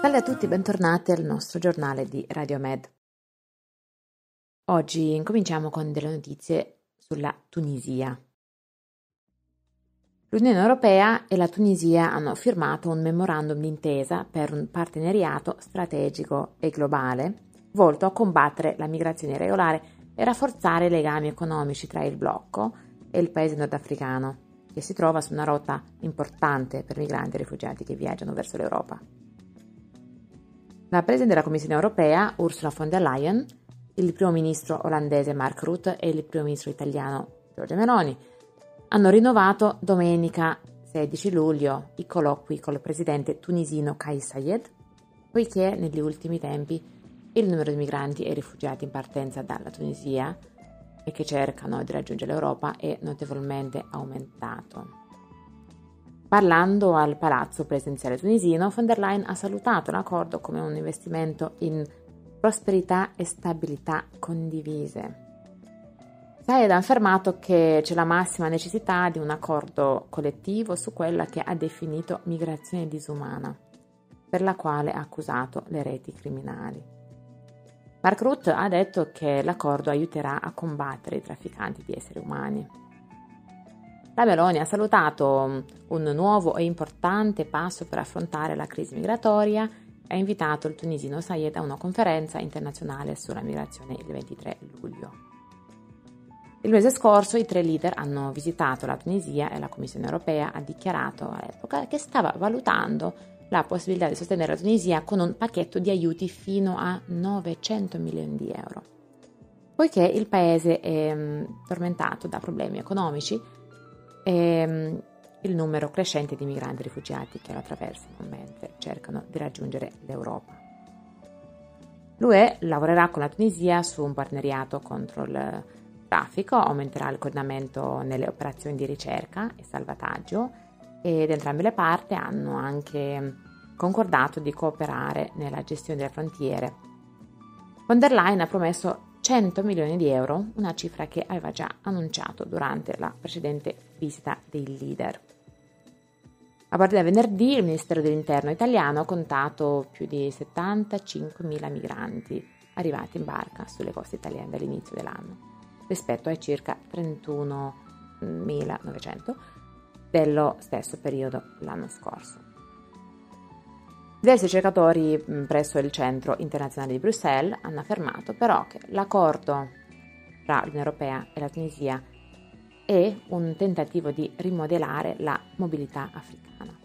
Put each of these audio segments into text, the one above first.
Salve a tutti, bentornati al nostro giornale di Radio Med. Oggi incominciamo con delle notizie sulla Tunisia. L'Unione Europea e la Tunisia hanno firmato un memorandum d'intesa per un partenariato strategico e globale volto a combattere la migrazione irregolare e rafforzare i legami economici tra il blocco e il paese nordafricano, che si trova su una rotta importante per migranti e rifugiati che viaggiano verso l'Europa. La Presidente della Commissione europea, Ursula von der Leyen, il primo ministro olandese Mark Rutte e il primo ministro italiano Giorgia Meloni hanno rinnovato domenica 16 luglio i colloqui con il presidente tunisino Kais Sayed, poiché negli ultimi tempi il numero di migranti e rifugiati in partenza dalla Tunisia e che cercano di raggiungere l'Europa è notevolmente aumentato. Parlando al palazzo presidenziale tunisino, von der Leyen ha salutato l'accordo come un investimento in prosperità e stabilità condivise. Sayed ha affermato che c'è la massima necessità di un accordo collettivo su quella che ha definito migrazione disumana, per la quale ha accusato le reti criminali. Mark Rutte ha detto che l'accordo aiuterà a combattere i trafficanti di esseri umani. La Meloni ha salutato un nuovo e importante passo per affrontare la crisi migratoria e ha invitato il tunisino Sayed a una conferenza internazionale sulla migrazione il 23 luglio. Il mese scorso i tre leader hanno visitato la Tunisia e la Commissione europea ha dichiarato all'epoca che stava valutando la possibilità di sostenere la Tunisia con un pacchetto di aiuti fino a 900 milioni di euro. Poiché il paese è mm, tormentato da problemi economici, e ehm, il numero crescente di migranti e rifugiati che lo attraversano mentre cercano di raggiungere l'Europa. L'UE lavorerà con la Tunisia su un partenariato contro il traffico, aumenterà il coordinamento nelle operazioni di ricerca e salvataggio ed entrambe le parti hanno anche concordato di cooperare nella gestione delle frontiere. Von der Leyen ha promesso 100 milioni di euro, una cifra che aveva già annunciato durante la precedente visita dei leader. A partire da venerdì il Ministero dell'Interno italiano ha contato più di 75.000 migranti arrivati in barca sulle coste italiane dall'inizio dell'anno, rispetto ai circa 31.900 dello stesso periodo l'anno scorso. Diversi ricercatori presso il Centro internazionale di Bruxelles hanno affermato però che l'accordo tra l'Unione Europea e la Tunisia è un tentativo di rimodellare la mobilità africana.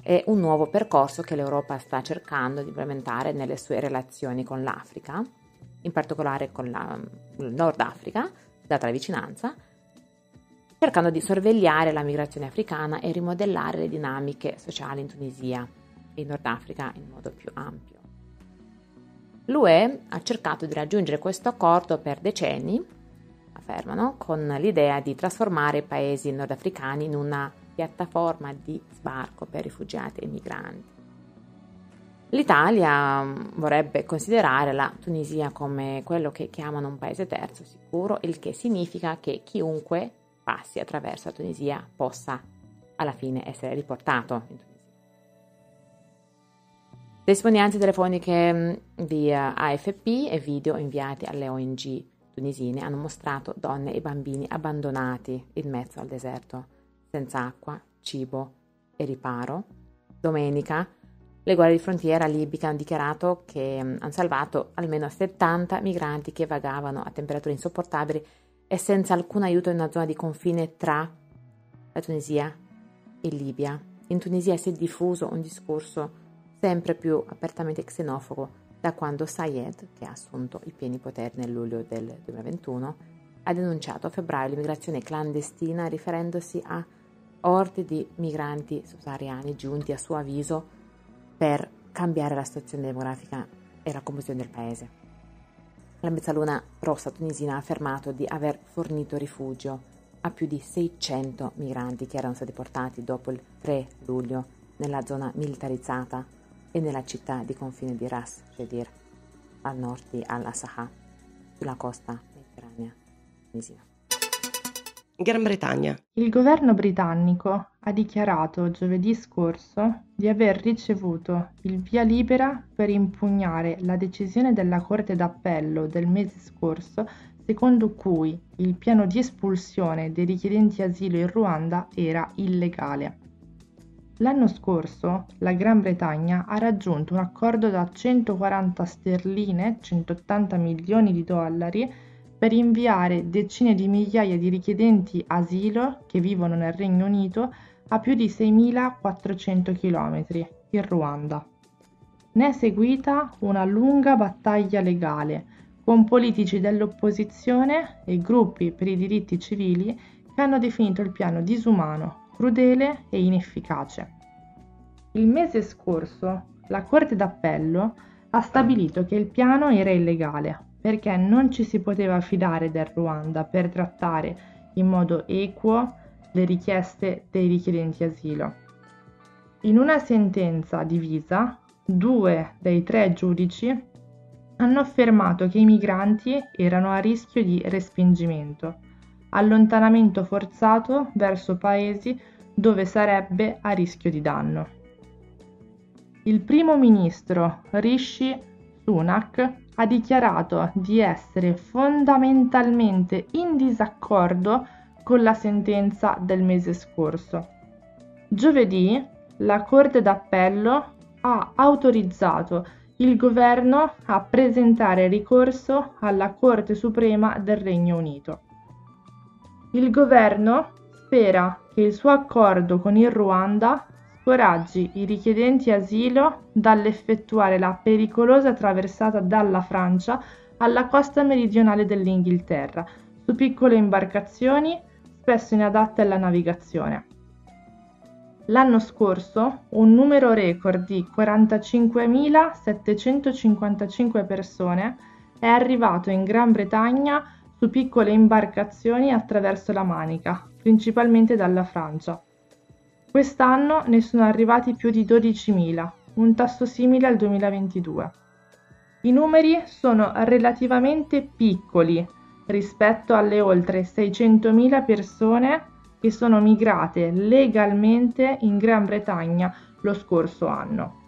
È un nuovo percorso che l'Europa sta cercando di implementare nelle sue relazioni con l'Africa, in particolare con il Nord Africa, data la vicinanza, cercando di sorvegliare la migrazione africana e rimodellare le dinamiche sociali in Tunisia e Nord Africa in modo più ampio. L'UE ha cercato di raggiungere questo accordo per decenni, affermano, con l'idea di trasformare i paesi nordafricani in una piattaforma di sbarco per rifugiati e migranti. L'Italia mm, vorrebbe considerare la Tunisia come quello che chiamano un paese terzo sicuro, il che significa che chiunque passi attraverso la Tunisia possa alla fine essere riportato in Tunisia. Testimonianze telefoniche mm, di eh, AFP e video inviati alle ONG tunisine hanno mostrato donne e bambini abbandonati in mezzo al deserto, senza acqua, cibo e riparo. Domenica le guardie di frontiera libiche hanno dichiarato che mm, hanno salvato almeno 70 migranti che vagavano a temperature insopportabili e senza alcun aiuto in una zona di confine tra la Tunisia e Libia. In Tunisia si è diffuso un discorso sempre più apertamente xenofobo da quando Sayed, che ha assunto i pieni poteri nel luglio del 2021, ha denunciato a febbraio l'immigrazione clandestina riferendosi a orti di migranti subsahariani giunti a suo avviso per cambiare la situazione demografica e la composizione del paese. La mezzaluna rossa tunisina ha affermato di aver fornito rifugio a più di 600 migranti che erano stati portati dopo il 3 luglio nella zona militarizzata e nella città di confine di Ras Shedir, al nord di Al-Asaha. sulla costa mediterranea tunisina. Gran Bretagna. Il governo britannico ha dichiarato giovedì scorso di aver ricevuto il via libera per impugnare la decisione della Corte d'Appello del mese scorso secondo cui il piano di espulsione dei richiedenti asilo in Ruanda era illegale. L'anno scorso la Gran Bretagna ha raggiunto un accordo da 140 sterline, 180 milioni di dollari, per inviare decine di migliaia di richiedenti asilo che vivono nel Regno Unito a più di 6.400 km in Ruanda. Ne è seguita una lunga battaglia legale con politici dell'opposizione e gruppi per i diritti civili che hanno definito il piano disumano, crudele e inefficace. Il mese scorso la Corte d'Appello ha stabilito che il piano era illegale perché non ci si poteva fidare del Ruanda per trattare in modo equo le richieste dei richiedenti asilo. In una sentenza divisa, due dei tre giudici hanno affermato che i migranti erano a rischio di respingimento, allontanamento forzato verso paesi dove sarebbe a rischio di danno. Il primo ministro Rishi Sunak ha dichiarato di essere fondamentalmente in disaccordo con la sentenza del mese scorso. Giovedì la Corte d'Appello ha autorizzato il governo a presentare ricorso alla Corte Suprema del Regno Unito. Il governo spera che il suo accordo con il Ruanda scoraggi i richiedenti asilo dall'effettuare la pericolosa traversata dalla Francia alla costa meridionale dell'Inghilterra, su piccole imbarcazioni spesso inadatte alla navigazione. L'anno scorso un numero record di 45.755 persone è arrivato in Gran Bretagna su piccole imbarcazioni attraverso la Manica, principalmente dalla Francia. Quest'anno ne sono arrivati più di 12.000, un tasso simile al 2022. I numeri sono relativamente piccoli rispetto alle oltre 600.000 persone che sono migrate legalmente in Gran Bretagna lo scorso anno.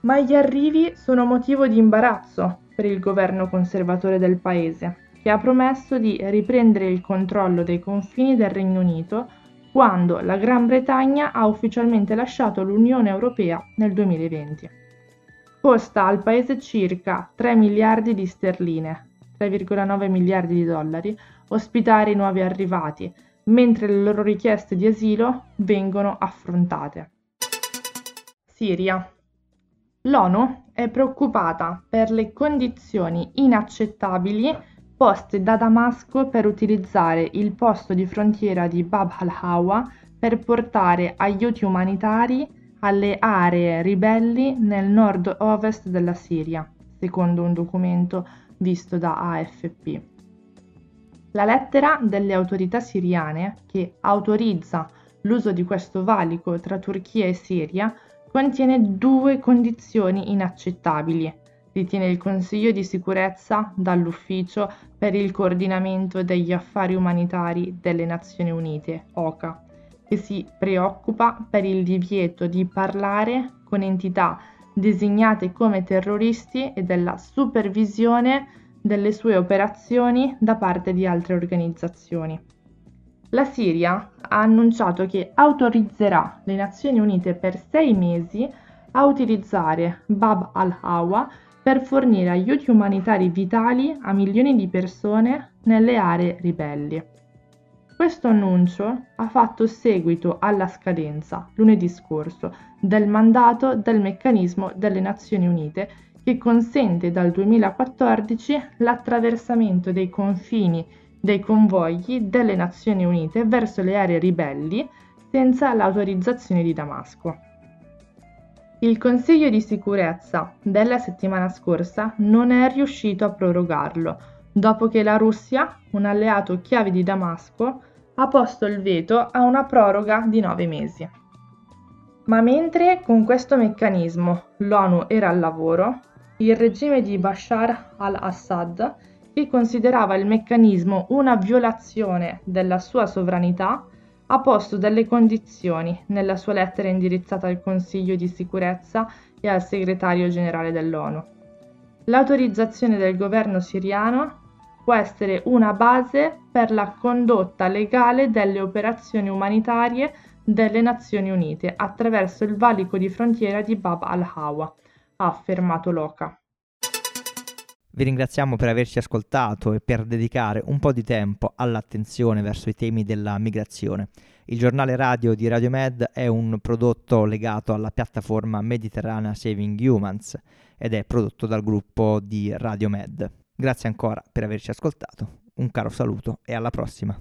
Ma gli arrivi sono motivo di imbarazzo per il governo conservatore del paese, che ha promesso di riprendere il controllo dei confini del Regno Unito quando la Gran Bretagna ha ufficialmente lasciato l'Unione Europea nel 2020. Costa al paese circa 3 miliardi di sterline, 3,9 miliardi di dollari, ospitare i nuovi arrivati, mentre le loro richieste di asilo vengono affrontate. Siria. L'ONU è preoccupata per le condizioni inaccettabili poste da Damasco per utilizzare il posto di frontiera di Bab al-Hawa per portare aiuti umanitari alle aree ribelli nel nord-ovest della Siria, secondo un documento visto da AFP. La lettera delle autorità siriane, che autorizza l'uso di questo valico tra Turchia e Siria, contiene due condizioni inaccettabili ritiene il Consiglio di sicurezza dall'Ufficio per il coordinamento degli affari umanitari delle Nazioni Unite, OCA, che si preoccupa per il divieto di parlare con entità designate come terroristi e della supervisione delle sue operazioni da parte di altre organizzazioni. La Siria ha annunciato che autorizzerà le Nazioni Unite per sei mesi a utilizzare Bab al-Hawa per fornire aiuti umanitari vitali a milioni di persone nelle aree ribelli. Questo annuncio ha fatto seguito alla scadenza, lunedì scorso, del mandato del meccanismo delle Nazioni Unite che consente dal 2014 l'attraversamento dei confini dei convogli delle Nazioni Unite verso le aree ribelli senza l'autorizzazione di Damasco. Il Consiglio di sicurezza della settimana scorsa non è riuscito a prorogarlo, dopo che la Russia, un alleato chiave di Damasco, ha posto il veto a una proroga di nove mesi. Ma mentre con questo meccanismo l'ONU era al lavoro, il regime di Bashar al-Assad che considerava il meccanismo una violazione della sua sovranità, ha posto delle condizioni nella sua lettera indirizzata al Consiglio di sicurezza e al segretario generale dell'ONU. L'autorizzazione del governo siriano può essere una base per la condotta legale delle operazioni umanitarie delle Nazioni Unite attraverso il valico di frontiera di Bab al-Hawa, ha affermato Loca. Vi ringraziamo per averci ascoltato e per dedicare un po' di tempo all'attenzione verso i temi della migrazione. Il giornale radio di Radiomed è un prodotto legato alla piattaforma Mediterranea Saving Humans ed è prodotto dal gruppo di Radiomed. Grazie ancora per averci ascoltato, un caro saluto e alla prossima.